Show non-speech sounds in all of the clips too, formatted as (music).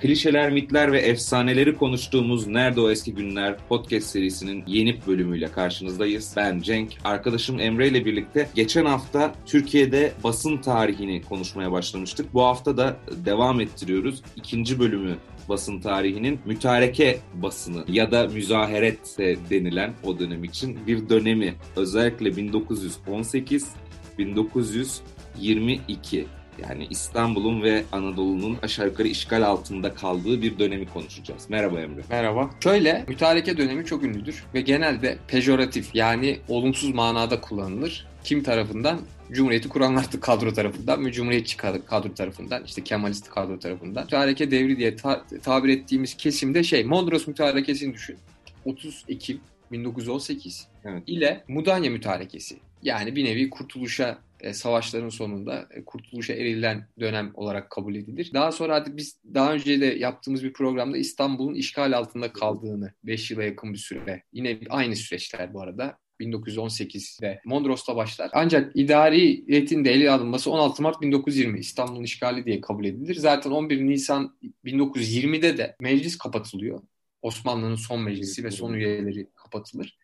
Klişeler, mitler ve efsaneleri konuştuğumuz Nerede O Eski Günler podcast serisinin yeni bölümüyle karşınızdayız. Ben Cenk, arkadaşım Emre ile birlikte geçen hafta Türkiye'de basın tarihini konuşmaya başlamıştık. Bu hafta da devam ettiriyoruz. İkinci bölümü basın tarihinin mütareke basını ya da müzaheret denilen o dönem için bir dönemi özellikle 1918 1922 yani İstanbul'un ve Anadolu'nun aşağı yukarı işgal altında kaldığı bir dönemi konuşacağız. Merhaba Emre. Merhaba. Şöyle, mütareke dönemi çok ünlüdür ve genelde pejoratif yani olumsuz manada kullanılır. Kim tarafından? Cumhuriyeti kuranlar (laughs) kadro tarafından ve Cumhuriyetçi kadro tarafından, işte Kemalist kadro tarafından. Mütareke devri diye ta- tabir ettiğimiz kesimde şey, Mondros mütarekesini düşün. 30 Ekim 1918 evet. ile Mudanya mütarekesi. Yani bir nevi kurtuluşa e, savaşların sonunda e, kurtuluşa erilen dönem olarak kabul edilir. Daha sonra hadi biz daha önce de yaptığımız bir programda İstanbul'un işgal altında kaldığını 5 yıla yakın bir süre yine aynı süreçler bu arada 1918'de Mondros'ta başlar. Ancak idari iletin de ele alınması 16 Mart 1920 İstanbul'un işgali diye kabul edilir. Zaten 11 Nisan 1920'de de meclis kapatılıyor. Osmanlı'nın son meclisi ve son üyeleri kapatılır.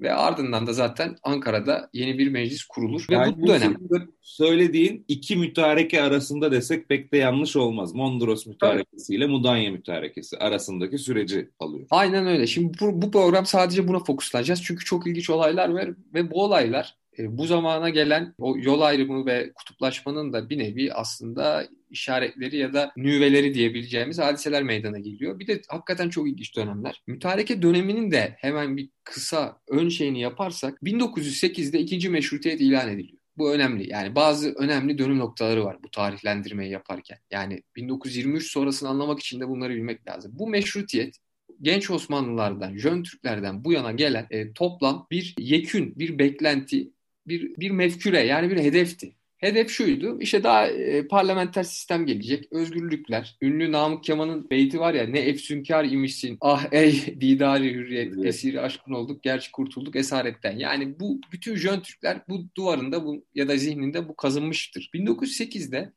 Ve ardından da zaten Ankara'da yeni bir meclis kurulur. Yani ve bu dönem... Söylediğin iki mütareke arasında desek pek de yanlış olmaz. Mondros mütarekesi ile Mudanya mütarekesi arasındaki süreci alıyor. Aynen öyle. Şimdi bu, bu program sadece buna fokuslanacağız. Çünkü çok ilginç olaylar var ve bu olaylar bu zamana gelen o yol ayrımı ve kutuplaşmanın da bir nevi aslında işaretleri ya da nüveleri diyebileceğimiz hadiseler meydana geliyor. Bir de hakikaten çok ilginç dönemler. Mütareke döneminin de hemen bir kısa ön şeyini yaparsak 1908'de ikinci meşrutiyet ilan ediliyor. Bu önemli. Yani bazı önemli dönüm noktaları var bu tarihlendirmeyi yaparken. Yani 1923 sonrasını anlamak için de bunları bilmek lazım. Bu meşrutiyet genç Osmanlılardan, Jön Türklerden bu yana gelen e, toplam bir yekün, bir beklenti bir, bir mefküre yani bir hedefti. Hedef şuydu, işte daha e, parlamenter sistem gelecek, özgürlükler. Ünlü Namık Kemal'ın beyti var ya, ne efsünkar imişsin, ah ey didari hürriyet, evet. esiri aşkın olduk, gerçi kurtulduk esaretten. Yani bu bütün Jön Türkler bu duvarında bu ya da zihninde bu kazınmıştır. 1908'de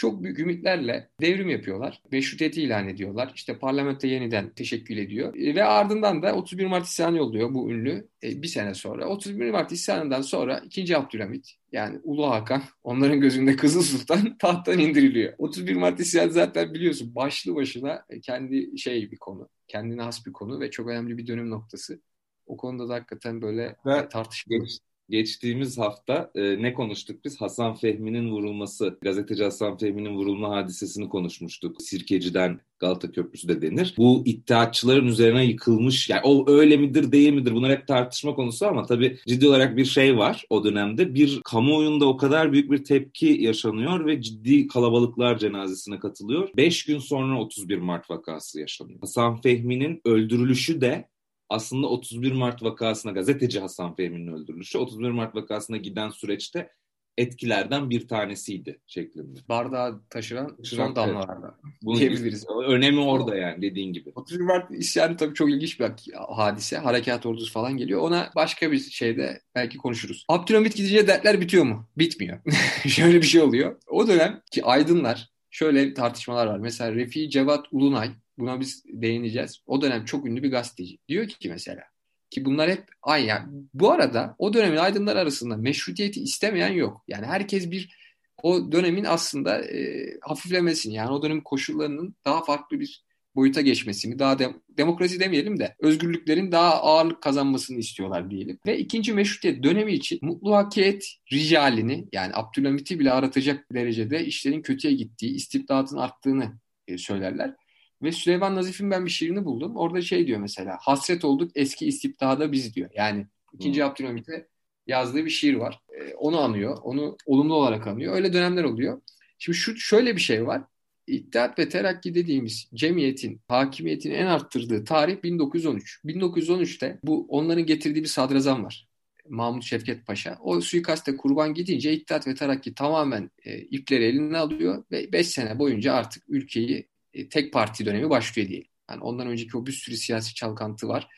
çok büyük ümitlerle devrim yapıyorlar. Meşrutiyeti ilan ediyorlar. İşte parlamento yeniden teşekkül ediyor. E, ve ardından da 31 Mart isyanı oluyor bu ünlü e, bir sene sonra. 31 Mart isyanından sonra 2. Abdülhamit yani Ulu Hakan onların gözünde Kızıl Sultan (laughs) tahttan indiriliyor. 31 Mart isyanı zaten biliyorsun başlı başına e, kendi şey bir konu. Kendine has bir konu ve çok önemli bir dönüm noktası. O konuda da hakikaten böyle ve tartışmalı geçtiğimiz hafta e, ne konuştuk biz? Hasan Fehmi'nin vurulması, gazeteci Hasan Fehmi'nin vurulma hadisesini konuşmuştuk. Sirkeci'den Galata Köprüsü de denir. Bu iddiatçıların üzerine yıkılmış, yani o öyle midir değil midir bunlar hep tartışma konusu ama tabii ciddi olarak bir şey var o dönemde. Bir kamuoyunda o kadar büyük bir tepki yaşanıyor ve ciddi kalabalıklar cenazesine katılıyor. Beş gün sonra 31 Mart vakası yaşanıyor. Hasan Fehmi'nin öldürülüşü de aslında 31 Mart vakasına gazeteci Hasan Fehmi'nin öldürülüşü 31 Mart vakasına giden süreçte etkilerden bir tanesiydi şeklinde. Bardağı taşıran son damlalarda Bunu diyebiliriz. Önemi orada yani dediğin gibi. 31 Mart isyanı tabii çok ilginç bir hadise. Harekat ordusu falan geliyor. Ona başka bir şeyde belki konuşuruz. Abdülhamit gidince dertler bitiyor mu? Bitmiyor. (laughs) Şöyle bir şey oluyor. O dönem ki aydınlar şöyle tartışmalar var. Mesela Refi Cevat Ulunay buna biz değineceğiz. O dönem çok ünlü bir gazeteci. Diyor ki mesela ki bunlar hep aynı. Yani bu arada o dönemin aydınlar arasında meşrutiyeti istemeyen yok. Yani herkes bir o dönemin aslında e, hafiflemesini yani o dönemin koşullarının daha farklı bir boyuta geçmesini, daha de, demokrasi demeyelim de özgürlüklerin daha ağırlık kazanmasını istiyorlar diyelim. Ve ikinci meşrutiyet dönemi için mutlu hakiyet ricalini yani Abdülhamit'i bile aratacak derecede işlerin kötüye gittiği, istibdatın arttığını e, söylerler. Ve Süleyman Nazif'in ben bir şiirini buldum. Orada şey diyor mesela. Hasret olduk eski istibdada biz diyor. Yani ikinci hmm. Abdülhamit'e yazdığı bir şiir var. Ee, onu anıyor. Onu olumlu olarak anıyor. Öyle dönemler oluyor. Şimdi şu şöyle bir şey var. İttihat ve Terakki dediğimiz cemiyetin hakimiyetini en arttırdığı tarih 1913. 1913'te bu onların getirdiği bir sadrazam var. Mahmut Şevket Paşa. O suikaste kurban gidince İttihat ve Terakki tamamen e, ipleri eline alıyor ve 5 sene boyunca artık ülkeyi e, tek parti dönemi başlıyor diyelim. Yani ondan önceki o bir sürü siyasi çalkantı var.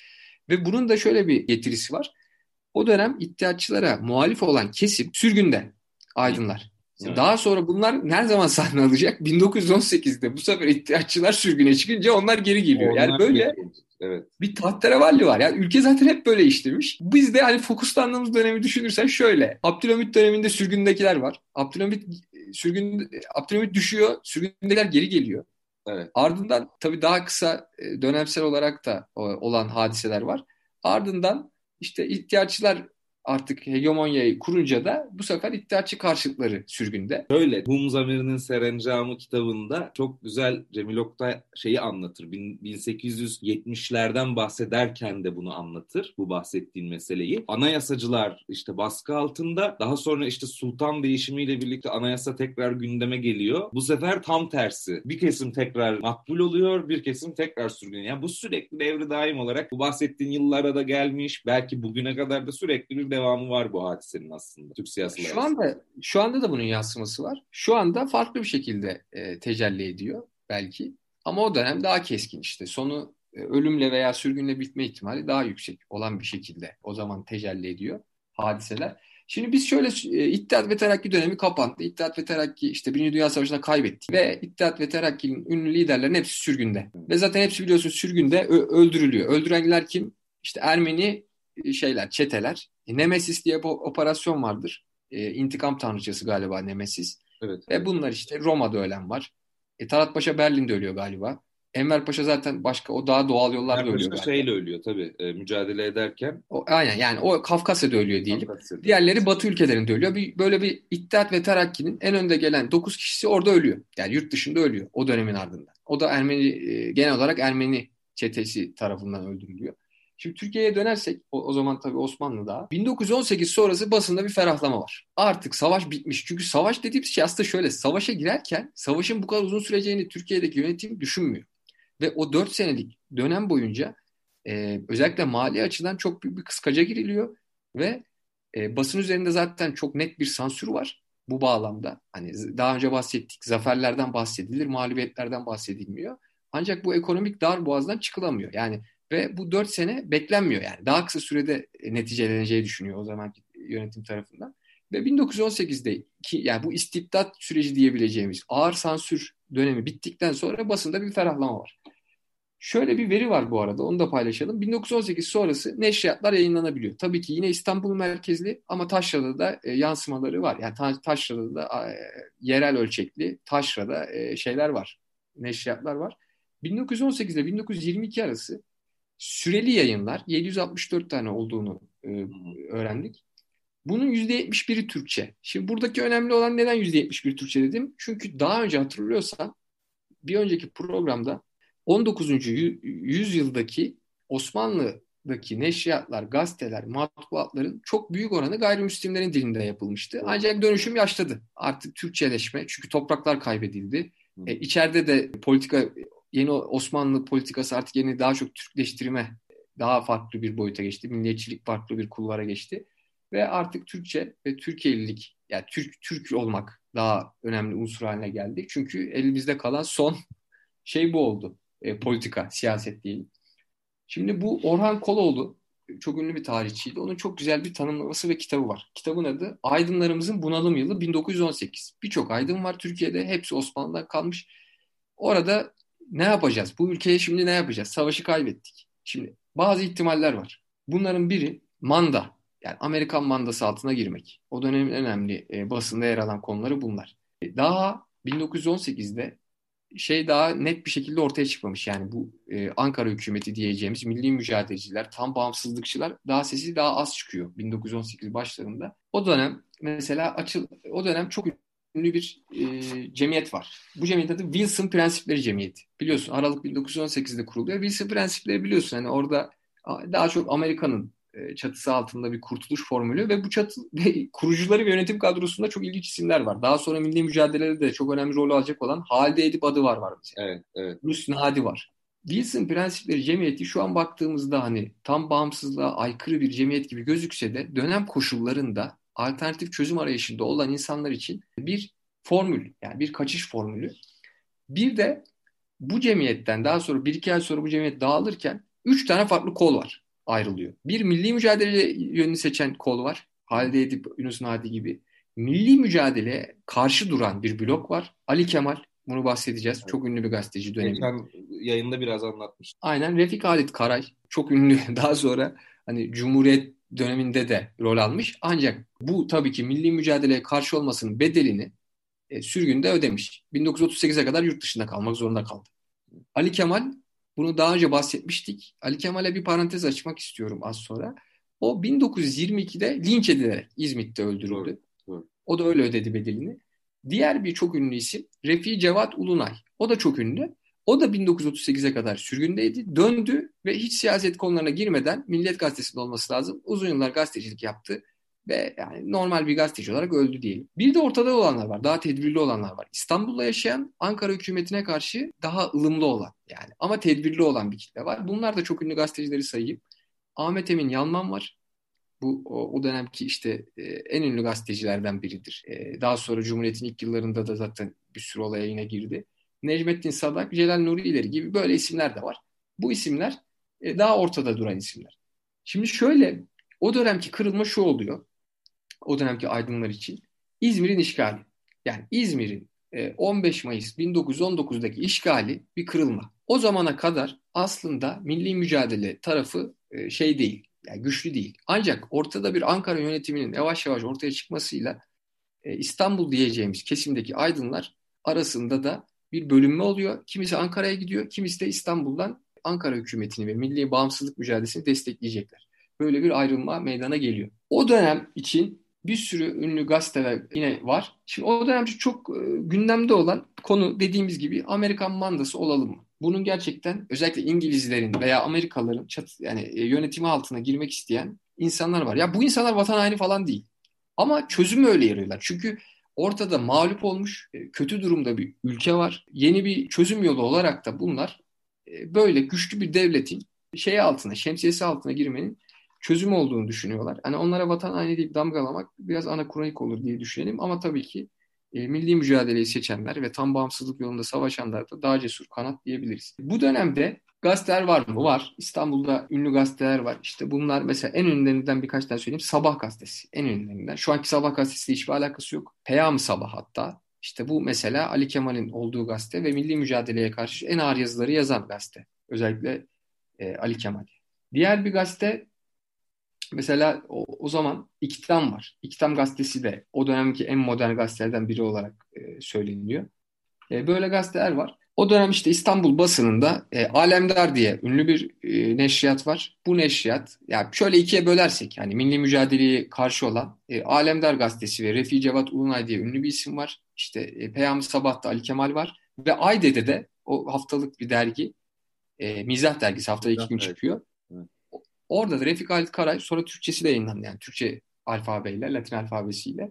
Ve bunun da şöyle bir getirisi var. O dönem iddiatçılara muhalif olan kesim sürgünde aydınlar. Evet. Daha sonra bunlar ne zaman sahne alacak? 1918'de bu sefer ihtiyaççılar sürgüne çıkınca onlar geri geliyor. Onlar yani böyle Evet. Bir tahterevalli var. Yani ülke zaten hep böyle işlemiş. Biz de hani fokuslandığımız dönemi düşünürsen şöyle. Abdülhamit döneminde sürgündekiler var. Abdülhamit sürgün Abdülhamit düşüyor. Sürgündekiler geri geliyor. Evet. Ardından tabii daha kısa e, dönemsel olarak da olan hadiseler var. Ardından işte ihtiyaççılar artık hegemonyayı kurunca da bu sefer iddiaçı karşıtları sürgünde. Öyle. Hum Zamir'in Serencamı kitabında çok güzel Cemil Oktay şeyi anlatır. 1870'lerden bahsederken de bunu anlatır. Bu bahsettiğin meseleyi. Anayasacılar işte baskı altında daha sonra işte sultan değişimiyle birlikte anayasa tekrar gündeme geliyor. Bu sefer tam tersi. Bir kesim tekrar makbul oluyor, bir kesim tekrar sürgün. Yani bu sürekli devri daim olarak bu bahsettiğin yıllara da gelmiş. Belki bugüne kadar da sürekli bir devamı var bu hadisenin aslında Türk siyaseti. Şu anda şu anda da bunun yansıması var. Şu anda farklı bir şekilde e, tecelli ediyor belki. Ama o dönem daha keskin işte. Sonu e, ölümle veya sürgünle bitme ihtimali daha yüksek olan bir şekilde o zaman tecelli ediyor hadiseler. Şimdi biz şöyle e, İttihat ve Terakki dönemi kapandı. İttihat ve Terakki işte Birinci Dünya Savaşı'nda kaybetti. Ve İttihat ve Terakki'nin ünlü liderlerin hepsi sürgünde. Ve zaten hepsi biliyorsunuz sürgünde öldürülüyor. Öldürenler kim? İşte Ermeni e, şeyler, çeteler. E, Nemesis diye bir operasyon vardır. E, intikam tanrıçası galiba Nemesis. Evet. Ve bunlar işte Roma'da ölen var. E, Talat Paşa Berlin'de ölüyor galiba. Enver Paşa zaten başka o daha doğal yollarla Enver ölüyor galiba. şeyle ölüyor tabii e, mücadele ederken. O, aynen yani o Kafkasya'da ölüyor diyelim. Kafkasya'da. Diğerleri Batı ülkelerinde ölüyor. Bir, böyle bir İttihat ve Terakki'nin en önde gelen 9 kişisi orada ölüyor. Yani yurt dışında ölüyor o dönemin ardından. O da Ermeni e, genel olarak Ermeni çetesi tarafından öldürülüyor. Şimdi Türkiye'ye dönersek o, o zaman tabii Osmanlı'da 1918 sonrası basında bir ferahlama var. Artık savaş bitmiş. Çünkü savaş dediğimiz şey aslında şöyle. Savaşa girerken savaşın bu kadar uzun süreceğini Türkiye'deki yönetim düşünmüyor. Ve o 4 senelik dönem boyunca e, özellikle mali açıdan çok büyük bir kıskaca giriliyor ve e, basın üzerinde zaten çok net bir sansür var bu bağlamda. Hani daha önce bahsettik zaferlerden bahsedilir, mağlubiyetlerden bahsedilmiyor. Ancak bu ekonomik dar boğazdan çıkılamıyor. Yani ve bu 4 sene beklenmiyor yani. Daha kısa sürede neticeleneceği düşünüyor o zamanki yönetim tarafından. Ve 1918'de ki yani bu istibdat süreci diyebileceğimiz ağır sansür dönemi bittikten sonra basında bir ferahlama var. Şöyle bir veri var bu arada onu da paylaşalım. 1918 sonrası neşriyatlar yayınlanabiliyor. Tabii ki yine İstanbul merkezli ama Taşra'da da e, yansımaları var. Yani ta, Taşra'da da e, yerel ölçekli Taşra'da e, şeyler var. Neşriyatlar var. 1918 ile 1922 arası süreli yayınlar 764 tane olduğunu e, öğrendik. Bunun %71'i Türkçe. Şimdi buradaki önemli olan neden %71 Türkçe dedim? Çünkü daha önce hatırlıyorsan bir önceki programda 19. yüzyıldaki Osmanlı'daki neşriyatlar, gazeteler, matbuatların çok büyük oranı gayrimüslimlerin dilinde yapılmıştı. Ancak dönüşüm yaşladı. Artık Türkçeleşme çünkü topraklar kaybedildi. E, içeride de politika yeni Osmanlı politikası artık yeni daha çok Türkleştirme daha farklı bir boyuta geçti. Milliyetçilik farklı bir kulvara geçti. Ve artık Türkçe ve Türkiye'lilik yani Türk Türk olmak daha önemli unsur haline geldi. Çünkü elimizde kalan son şey bu oldu. E, politika, siyaset diyelim. Şimdi bu Orhan Koloğlu çok ünlü bir tarihçiydi. Onun çok güzel bir tanımlaması ve kitabı var. Kitabın adı Aydınlarımızın Bunalım Yılı 1918. Birçok aydın var Türkiye'de. Hepsi Osmanlı'dan kalmış. Orada ne yapacağız? Bu ülkeye şimdi ne yapacağız? Savaşı kaybettik. Şimdi bazı ihtimaller var. Bunların biri manda. Yani Amerikan mandası altına girmek. O dönemin önemli e, basında yer alan konuları bunlar. E, daha 1918'de şey daha net bir şekilde ortaya çıkmamış. Yani bu e, Ankara hükümeti diyeceğimiz milli mücadeleciler, tam bağımsızlıkçılar daha sesi daha az çıkıyor 1918 başlarında. O dönem mesela açıl o dönem çok ünlü bir e, cemiyet var. Bu cemiyet adı Wilson Prensipleri Cemiyeti. Biliyorsun Aralık 1918'de kuruluyor. Wilson Prensipleri biliyorsun hani orada daha çok Amerika'nın e, çatısı altında bir kurtuluş formülü ve bu çatı (laughs) ve kurucuları ve yönetim kadrosunda çok ilginç isimler var. Daha sonra milli mücadelede de çok önemli rol alacak olan Halide Edip adı var var mesela. Evet, evet. Rus Nadi var. Wilson Prensipleri Cemiyeti şu an baktığımızda hani tam bağımsızlığa aykırı bir cemiyet gibi gözükse de dönem koşullarında alternatif çözüm arayışında olan insanlar için bir formül yani bir kaçış formülü. Bir de bu cemiyetten daha sonra bir iki ay sonra bu cemiyet dağılırken üç tane farklı kol var ayrılıyor. Bir milli mücadele yönünü seçen kol var. Halide Edip, Yunus Nadi gibi. milli mücadeleye karşı duran bir blok var. Ali Kemal, bunu bahsedeceğiz. Evet. Çok ünlü bir gazeteci dönemi. Geçen yayında biraz anlatmıştım. Aynen. Refik Halit Karay, çok ünlü. (laughs) Daha sonra hani Cumhuriyet döneminde de rol almış. Ancak bu tabii ki milli mücadeleye karşı olmasının bedelini e, sürgünde ödemiş. 1938'e kadar yurt dışında kalmak zorunda kaldı. Ali Kemal bunu daha önce bahsetmiştik. Ali Kemal'e bir parantez açmak istiyorum az sonra. O 1922'de linç edilerek İzmit'te öldürüldü. O da öyle ödedi bedelini. Diğer bir çok ünlü isim Refi Cevat Ulunay. O da çok ünlü. O da 1938'e kadar sürgündeydi. Döndü ve hiç siyaset konularına girmeden Milliyet Gazetesi'nde olması lazım. Uzun yıllar gazetecilik yaptı ve yani normal bir gazeteci olarak öldü diyelim. Bir de ortada olanlar var. Daha tedbirli olanlar var. İstanbul'da yaşayan Ankara hükümetine karşı daha ılımlı olan yani ama tedbirli olan bir kitle var. Bunlar da çok ünlü gazetecileri sayayım. Ahmet Emin Yalman var. Bu o, o dönemki işte e, en ünlü gazetecilerden biridir. E, daha sonra Cumhuriyet'in ilk yıllarında da zaten bir sürü olaya yine girdi. Necmettin Sadak, Celal Nuri İleri gibi böyle isimler de var. Bu isimler e, daha ortada duran isimler. Şimdi şöyle o dönemki kırılma şu oluyor. O dönemki aydınlar için. İzmir'in işgali. Yani İzmir'in 15 Mayıs 1919'daki işgali bir kırılma. O zamana kadar aslında milli mücadele tarafı şey değil, yani güçlü değil. Ancak ortada bir Ankara yönetiminin yavaş yavaş ortaya çıkmasıyla İstanbul diyeceğimiz kesimdeki aydınlar arasında da bir bölünme oluyor. Kimisi Ankara'ya gidiyor, kimisi de İstanbul'dan Ankara hükümetini ve milli bağımsızlık mücadelesini destekleyecekler. Böyle bir ayrılma meydana geliyor. O dönem için bir sürü ünlü gazeteler yine var. Şimdi o dönem çok e, gündemde olan konu dediğimiz gibi Amerikan mandası olalım mı? Bunun gerçekten özellikle İngilizlerin veya Amerikalıların çat, yani e, yönetimi altına girmek isteyen insanlar var. Ya bu insanlar vatan haini falan değil. Ama çözümü öyle yarıyorlar. Çünkü Ortada mağlup olmuş, e, kötü durumda bir ülke var. Yeni bir çözüm yolu olarak da bunlar e, böyle güçlü bir devletin şey altına, şemsiyesi altına girmenin çözüm olduğunu düşünüyorlar. Hani onlara vatan haini deyip damgalamak biraz anakronik olur diye düşünelim ama tabii ki e, milli mücadeleyi seçenler ve tam bağımsızlık yolunda savaşanlar da daha cesur kanat diyebiliriz. Bu dönemde Gazeteler var mı? Var. İstanbul'da ünlü gazeteler var. İşte bunlar mesela en ünlülerinden birkaç tane söyleyeyim. Sabah gazetesi en ünlülerinden. Şu anki Sabah gazetesiyle hiçbir alakası yok. Peyam Sabah hatta. İşte bu mesela Ali Kemal'in olduğu gazete ve milli mücadeleye karşı en ağır yazıları yazan gazete. Özellikle e, Ali Kemal. Diğer bir gazete mesela o, o zaman İktam var. İktam gazetesi de o dönemki en modern gazetelerden biri olarak e, söyleniyor. E, böyle gazeteler var. O dönem işte İstanbul basınında e, Alemdar diye ünlü bir e, neşriyat var. Bu neşriyat, yani şöyle ikiye bölersek, yani milli mücadeleye karşı olan e, Alemdar gazetesi ve Refi Cevat Ulunay diye ünlü bir isim var. İşte e, Peyami Sabah'ta Ali Kemal var. Ve Ayde'de de o haftalık bir dergi, e, Mizah dergisi haftada iki gün çıkıyor. Orada da Refik Halit Karay sonra Türkçesi de yayınlandı. Yani Türkçe alfabeyle, Latin alfabesiyle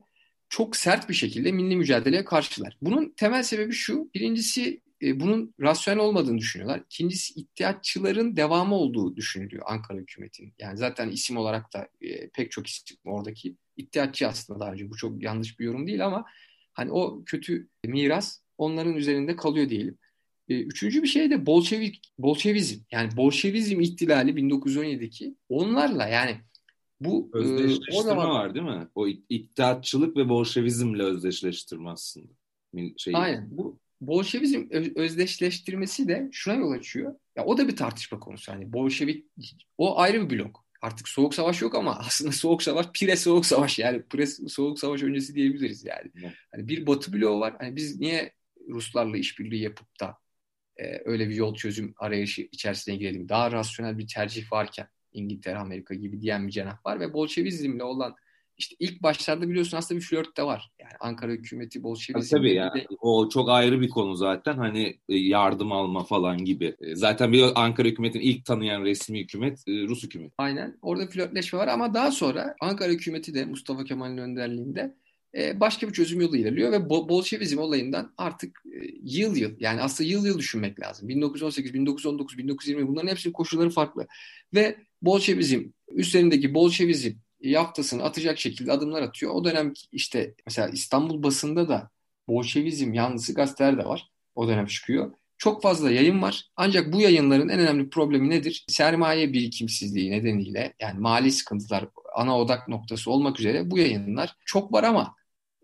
çok sert bir şekilde milli mücadeleye karşılar. Bunun temel sebebi şu. Birincisi e, bunun rasyonel olmadığını düşünüyorlar. İkincisi iddiatçıların devamı olduğu düşünülüyor Ankara hükümetinin. Yani zaten isim olarak da e, pek çok isim oradaki iddiatçı aslında daha önce. Bu çok yanlış bir yorum değil ama hani o kötü miras onların üzerinde kalıyor diyelim. E, üçüncü bir şey de Bolşevik, Bolşevizm. Yani Bolşevizm ihtilali 1917'deki onlarla yani bu özdeşleştirme o zaman, var değil mi? O iddiatçılık ve Bolşevizmle özdeşleştirme aslında. Şey, Aynen. Bu Bolşevizm özdeşleştirmesi de şuna yol açıyor. Ya o da bir tartışma konusu. Hani Bolşevik o ayrı bir blok. Artık soğuk savaş yok ama (laughs) aslında soğuk savaş pire soğuk savaş yani pire soğuk savaş öncesi diyebiliriz yani. Hani bir batı bloğu var. Hani biz niye Ruslarla işbirliği yapıp da e, öyle bir yol çözüm arayışı içerisine girelim. Daha rasyonel bir tercih varken İngiltere, Amerika gibi diyen bir cenah var ve Bolşevizmle olan işte ilk başlarda biliyorsun aslında bir flört de var. Yani Ankara hükümeti Bolşevizm. Tabii yani de... o çok ayrı bir konu zaten. Hani e, yardım alma falan gibi. E, zaten bir Ankara hükümetini ilk tanıyan resmi hükümet e, Rus hükümeti. Aynen. Orada flörtleşme var ama daha sonra Ankara hükümeti de Mustafa Kemal'in önderliğinde başka bir çözüm yolu ilerliyor ve Bolşevizm olayından artık yıl yıl yani aslında yıl yıl düşünmek lazım. 1918, 1919, 1920 bunların hepsinin koşulları farklı. Ve Bolşevizm üstlerindeki Bolşevizm yaftasını atacak şekilde adımlar atıyor. O dönem işte mesela İstanbul basında da Bolşevizm yanlısı gazeteler de var. O dönem çıkıyor. Çok fazla yayın var. Ancak bu yayınların en önemli problemi nedir? Sermaye birikimsizliği nedeniyle yani mali sıkıntılar ana odak noktası olmak üzere bu yayınlar çok var ama e,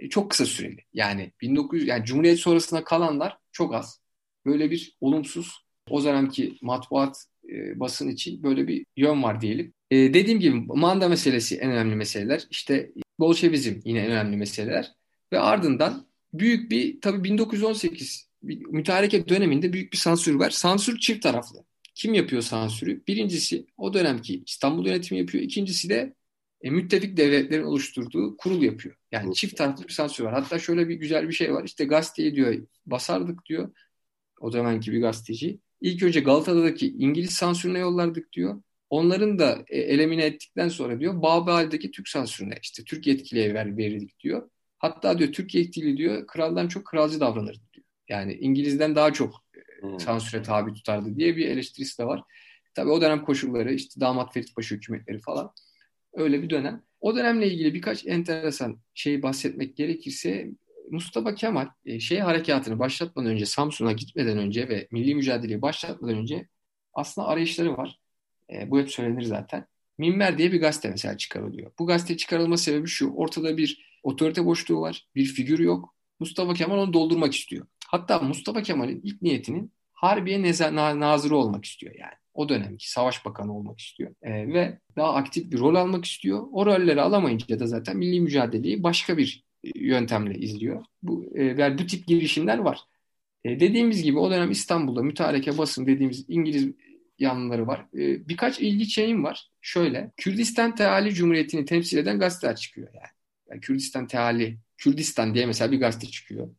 çok kısa süreli. Yani 1900 yani Cumhuriyet sonrasında kalanlar çok az. Böyle bir olumsuz o dönemki matbuat e, basın için böyle bir yön var diyelim. E, dediğim gibi manda meselesi en önemli meseleler. İşte Bolşevizm yine en önemli meseleler. Ve ardından büyük bir tabii 1918 mütareke döneminde büyük bir sansür var. Sansür çift taraflı. Kim yapıyor sansürü? Birincisi o dönemki İstanbul yönetimi yapıyor. İkincisi de e, müttefik devletlerin oluşturduğu kurul yapıyor. Yani çift taraflı bir sansür var. Hatta şöyle bir güzel bir şey var. İşte gazeteyi diyor basardık diyor. O zamanki bir gazeteci. İlk önce Galata'daki İngiliz sansürüne yollardık diyor. Onların da e, elemine ettikten sonra diyor Babel'deki Türk sansürüne işte Türk yetkiliye ver, verirdik diyor. Hatta diyor Türk yetkili diyor kraldan çok kralcı davranırdı diyor. Yani İngiliz'den daha çok e, hmm. sansüre tabi tutardı diye bir eleştirisi de var. Tabii o dönem koşulları işte damat Ferit Paşa hükümetleri falan öyle bir dönem. O dönemle ilgili birkaç enteresan şey bahsetmek gerekirse Mustafa Kemal e, şey harekatını başlatmadan önce Samsun'a gitmeden önce ve milli mücadeleyi başlatmadan önce aslında arayışları var. E, bu hep söylenir zaten. Minber diye bir gazete mesela çıkarılıyor. Bu gazete çıkarılma sebebi şu. Ortada bir otorite boşluğu var. Bir figür yok. Mustafa Kemal onu doldurmak istiyor. Hatta Mustafa Kemal'in ilk niyetinin Harbiye nazırı olmak istiyor yani. O dönemki savaş bakanı olmak istiyor. E, ve daha aktif bir rol almak istiyor. O rolleri alamayınca da zaten milli mücadeleyi başka bir e, yöntemle izliyor. Bu, e, bu tip girişimler var. E, dediğimiz gibi o dönem İstanbul'da mütareke basın dediğimiz İngiliz yanları var. E, birkaç ilginç yayın var. Şöyle, Kürdistan Teali Cumhuriyeti'ni temsil eden gazeteler çıkıyor yani. yani Kürdistan Teali, Kürdistan diye mesela bir gazete çıkıyor.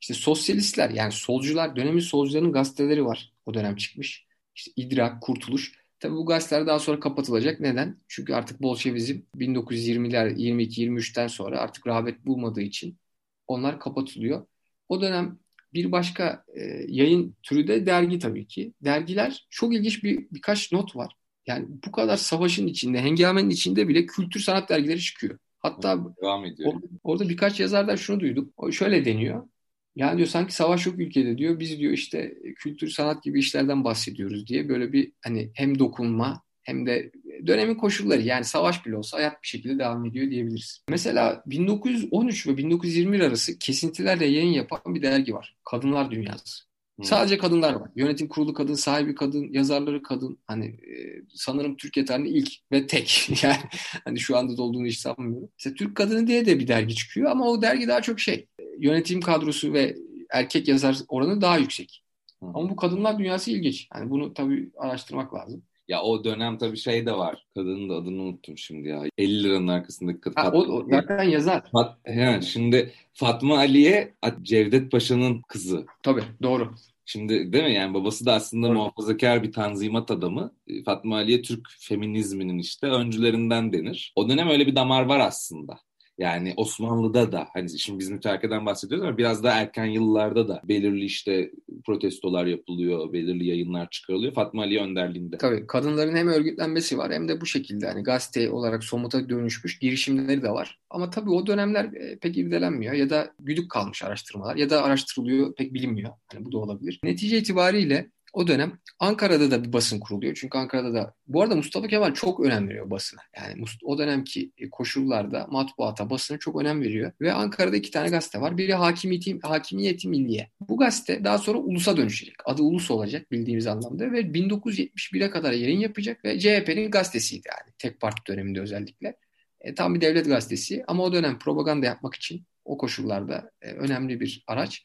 İşte sosyalistler yani solcular, dönemin solcularının gazeteleri var. O dönem çıkmış. İşte İdrak, Kurtuluş. Tabii bu gazeteler daha sonra kapatılacak. Neden? Çünkü artık Bolşevizm 1920'ler, 22-23'ten sonra artık rağbet bulmadığı için onlar kapatılıyor. O dönem bir başka e, yayın türü de dergi tabii ki. Dergiler çok ilginç bir birkaç not var. Yani bu kadar savaşın içinde, hengamenin içinde bile kültür sanat dergileri çıkıyor. Hatta Devam ediyor. Orada, orada birkaç yazardan şunu duydum. O şöyle deniyor. Yani diyor sanki savaş yok ülkede diyor. Biz diyor işte kültür sanat gibi işlerden bahsediyoruz diye böyle bir hani hem dokunma hem de dönemin koşulları yani savaş bile olsa hayat bir şekilde devam ediyor diyebiliriz. Mesela 1913 ve 1921 arası kesintilerle yayın yapan bir dergi var. Kadınlar Dünyası. Hmm. Sadece kadınlar var. Yönetim kurulu kadın, sahibi kadın, yazarları kadın. Hani e, sanırım Türkiye tarihinde ilk ve tek. (laughs) Yani hani şu anda da olduğunu hiç sanmıyorum. İşte Türk Kadını diye de bir dergi çıkıyor ama o dergi daha çok şey. Yönetim kadrosu ve erkek yazar oranı daha yüksek. Hmm. Ama bu kadınlar dünyası ilginç. Yani bunu tabii araştırmak lazım. Ya o dönem tabii şey de var. Kadının da adını unuttum şimdi ya. 50 liranın arkasındaki kadın. Ha, o, o zaten yazar. Fat, he, şimdi Fatma Aliye Cevdet Paşa'nın kızı. Tabii doğru. Şimdi değil mi yani babası da aslında evet. muhafazakar bir tanzimat adamı. Fatma Aliye Türk feminizminin işte öncülerinden denir. O dönem öyle bir damar var aslında. Yani Osmanlı'da da hani şimdi biz mütarekeden bahsediyoruz ama biraz daha erken yıllarda da belirli işte protestolar yapılıyor, belirli yayınlar çıkarılıyor Fatma Ali önderliğinde. Tabii kadınların hem örgütlenmesi var hem de bu şekilde hani gazete olarak somuta dönüşmüş girişimleri de var. Ama tabii o dönemler e, pek irdelenmiyor ya da güdük kalmış araştırmalar ya da araştırılıyor pek bilinmiyor. Hani bu da olabilir. Netice itibariyle o dönem Ankara'da da bir basın kuruluyor. Çünkü Ankara'da da bu arada Mustafa Kemal çok önem veriyor basına. Yani o dönemki e, koşullarda matbuata, basına çok önem veriyor. Ve Ankara'da iki tane gazete var. Biri Hakimiyeti, Hakimiyeti Milliye. Bu gazete daha sonra Ulus'a dönüşecek. Adı Ulus olacak bildiğimiz anlamda ve 1971'e kadar yayın yapacak ve CHP'nin gazetesiydi yani. Tek parti döneminde özellikle. E, tam bir devlet gazetesi ama o dönem propaganda yapmak için o koşullarda e, önemli bir araç.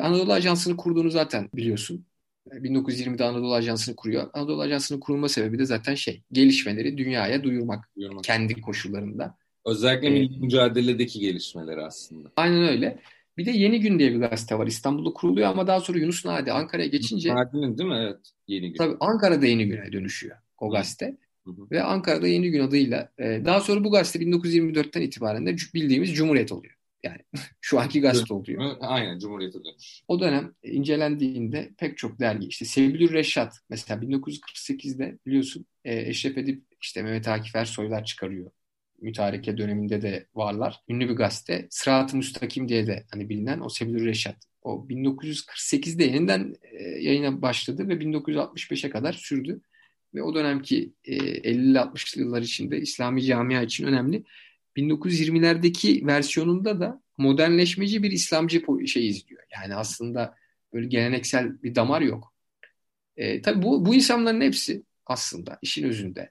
Anadolu Ajansı'nı kurduğunu zaten biliyorsun. 1920'de Anadolu Ajansı'nı kuruyor. Anadolu Ajansı'nın kurulma sebebi de zaten şey, gelişmeleri dünyaya duyurmak, duyurmak. kendi koşullarında. Özellikle milli ee, mücadeledeki gelişmeleri aslında. Aynen öyle. Bir de Yeni Gün diye bir gazete var. İstanbul'da kuruluyor ama daha sonra Yunus Nadi Ankara'ya geçince... Nadi'nin değil mi? Evet. Yeni Gün. Tabii Ankara'da Yeni Gün'e dönüşüyor o gazete. Hı hı. Ve Ankara'da Yeni Gün adıyla. E, daha sonra bu gazete 1924'ten itibaren de bildiğimiz Cumhuriyet oluyor. Yani (laughs) şu anki gazete oluyor. Aynen Cumhuriyet'e dönüş. O dönem incelendiğinde pek çok dergi işte Sebilür Reşat mesela 1948'de biliyorsun e, Eşref Edip işte Mehmet Akif Ersoylar çıkarıyor. Mütareke döneminde de varlar. Ünlü bir gazete. Sırat-ı Müstakim diye de hani bilinen o Sebilür Reşat. O 1948'de yeniden e, yayına başladı ve 1965'e kadar sürdü. Ve o dönemki e, 50-60'lı yıllar içinde İslami camia için önemli 1920'lerdeki versiyonunda da modernleşmeci bir İslamcı şey izliyor. Yani aslında böyle geleneksel bir damar yok. E, tabii bu, bu insanların hepsi aslında işin özünde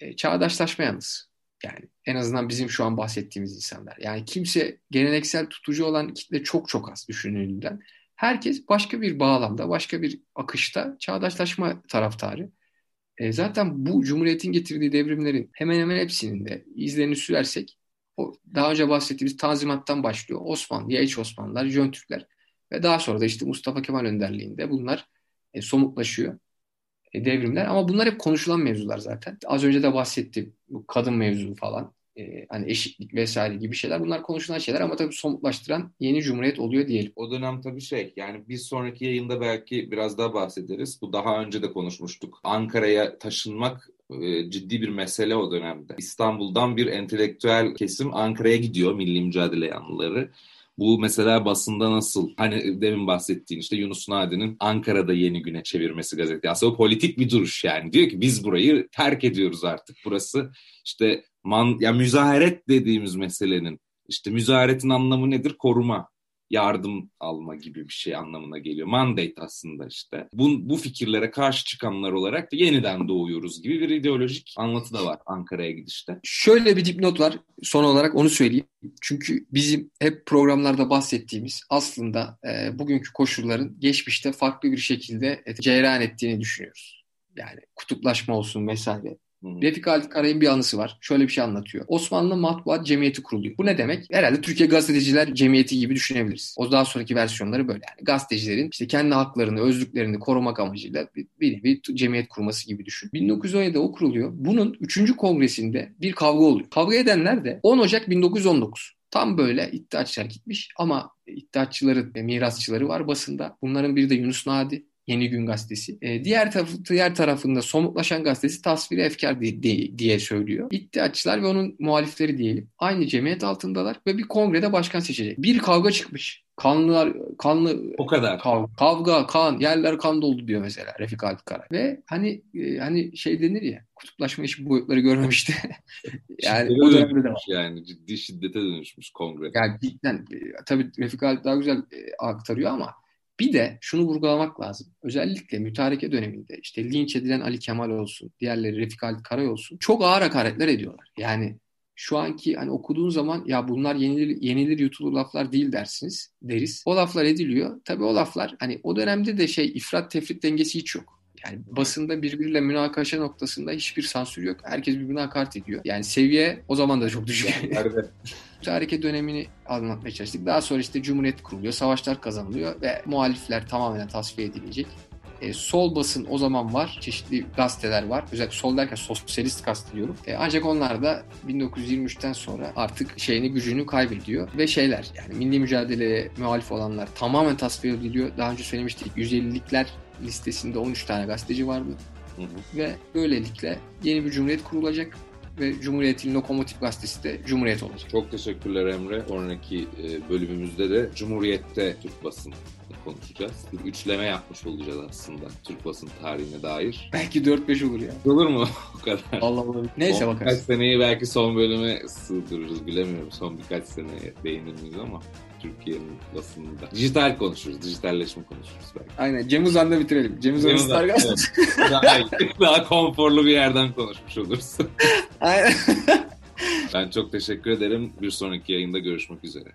e, çağdaşlaşma yalnız. Yani en azından bizim şu an bahsettiğimiz insanlar. Yani kimse geleneksel tutucu olan kitle çok çok az düşünüldüğünden. Herkes başka bir bağlamda, başka bir akışta çağdaşlaşma taraftarı. E, zaten bu Cumhuriyet'in getirdiği devrimlerin hemen hemen hepsinin de izlerini sürersek o daha önce bahsettiğimiz Tanzimat'tan başlıyor. Osmanlı, Yayiç Osmanlılar, Jön Türkler ve daha sonra da işte Mustafa Kemal önderliğinde bunlar e, somutlaşıyor e, devrimler ama bunlar hep konuşulan mevzular zaten. Az önce de bahsettim bu kadın mevzu falan e, hani eşitlik vesaire gibi şeyler bunlar konuşulan şeyler ama tabii somutlaştıran yeni cumhuriyet oluyor diyelim. O dönem tabii şey yani bir sonraki yayında belki biraz daha bahsederiz. Bu daha önce de konuşmuştuk. Ankara'ya taşınmak e, ciddi bir mesele o dönemde. İstanbul'dan bir entelektüel kesim Ankara'ya gidiyor milli mücadele yanlıları. Bu mesela basında nasıl? Hani demin bahsettiğin işte Yunus Nadi'nin Ankara'da yeni güne çevirmesi gazete. Aslında o politik bir duruş yani. Diyor ki biz burayı terk ediyoruz artık. Burası işte man, ya müzaharet dediğimiz meselenin işte müzaharetin anlamı nedir? Koruma yardım alma gibi bir şey anlamına geliyor. Mandate aslında işte. Bu, bu fikirlere karşı çıkanlar olarak yeniden doğuyoruz gibi bir ideolojik anlatı da var Ankara'ya gidişte. Şöyle bir dipnot var. Son olarak onu söyleyeyim. Çünkü bizim hep programlarda bahsettiğimiz aslında e, bugünkü koşulların geçmişte farklı bir şekilde e, cereyan ettiğini düşünüyoruz. Yani kutuplaşma olsun vesaire. Hı-hı. Refik Halit Karay'ın bir anısı var. Şöyle bir şey anlatıyor. Osmanlı Matbuat Cemiyeti kuruluyor. Bu ne demek? Herhalde Türkiye Gazeteciler Cemiyeti gibi düşünebiliriz. O daha sonraki versiyonları böyle. Yani gazetecilerin işte kendi haklarını, özlüklerini korumak amacıyla bir, bir, bir cemiyet kurması gibi düşün. 1917'de o kuruluyor. Bunun 3. kongresinde bir kavga oluyor. Kavga edenler de 10 Ocak 1919. Tam böyle iddiaçlar gitmiş ama iddiaççıları ve mirasçıları var basında. Bunların biri de Yunus Nadi. Yeni Gün Gazetesi. E, diğer, taraf, diğer tarafında somutlaşan gazetesi tasviri efkar diye, diye, diye söylüyor. İddiaçılar ve onun muhalifleri diyelim. Aynı cemiyet altındalar ve bir kongrede başkan seçecek. Bir kavga çıkmış. Kanlılar, kanlı o kadar. Kavga, kavga, kan, yerler kan doldu diyor mesela Refik Halit. Ve hani e, hani şey denir ya kutuplaşma bu boyutları görmemişti. (laughs) yani o dönemde de var. Yani ciddi şiddete dönüşmüş kongre. Yani cidden e, tabii Refik Halit daha güzel e, aktarıyor ama bir de şunu vurgulamak lazım. Özellikle mütareke döneminde işte linç edilen Ali Kemal olsun, diğerleri Refik Halit Karay olsun çok ağır hakaretler ediyorlar. Yani şu anki hani okuduğun zaman ya bunlar yenilir, yenilir yutulur laflar değil dersiniz deriz. O laflar ediliyor. Tabii o laflar hani o dönemde de şey ifrat tefrit dengesi hiç yok. Yani basında birbiriyle münakaşa noktasında hiçbir sansür yok. Herkes birbirine hakaret ediyor. Yani seviye o zaman da çok düşük. (laughs) Hareket dönemini anlatmaya çalıştık. Daha sonra işte Cumhuriyet kuruluyor, savaşlar kazanılıyor ve muhalifler tamamen tasfiye edilecek. E, sol basın o zaman var. Çeşitli gazeteler var. Özellikle sol derken sosyalist kastediyorum. E, ancak onlar da 1923'ten sonra artık şeyini gücünü kaybediyor. Ve şeyler yani milli mücadeleye muhalif olanlar tamamen tasfiye ediliyor. Daha önce söylemiştik 150'likler listesinde 13 tane gazeteci vardı. Hı hı. Ve böylelikle yeni bir cumhuriyet kurulacak ve Cumhuriyet'in Lokomotif Gazetesi de Cumhuriyet olacak. Çok teşekkürler Emre. Sonraki e, bölümümüzde de Cumhuriyet'te Türk basın konuşacağız. Bir üçleme yapmış olacağız aslında Türk basın tarihine dair. Belki 4-5 olur ya. Olur mu (laughs) o kadar? Allah Allah. Neyse bakarız. Birkaç seneyi belki son bölüme sığdırırız bilemiyorum. Son birkaç seneye değinir miyiz ama. Türkiye'nin basınında. Dijital konuşuruz, dijitalleşme konuşuruz belki. Aynen, Cem Uzan'da bitirelim. Cem Uzan Uzan, evet. daha, (laughs) daha konforlu bir yerden konuşmuş olursun. Aynen. ben çok teşekkür ederim. Bir sonraki yayında görüşmek üzere.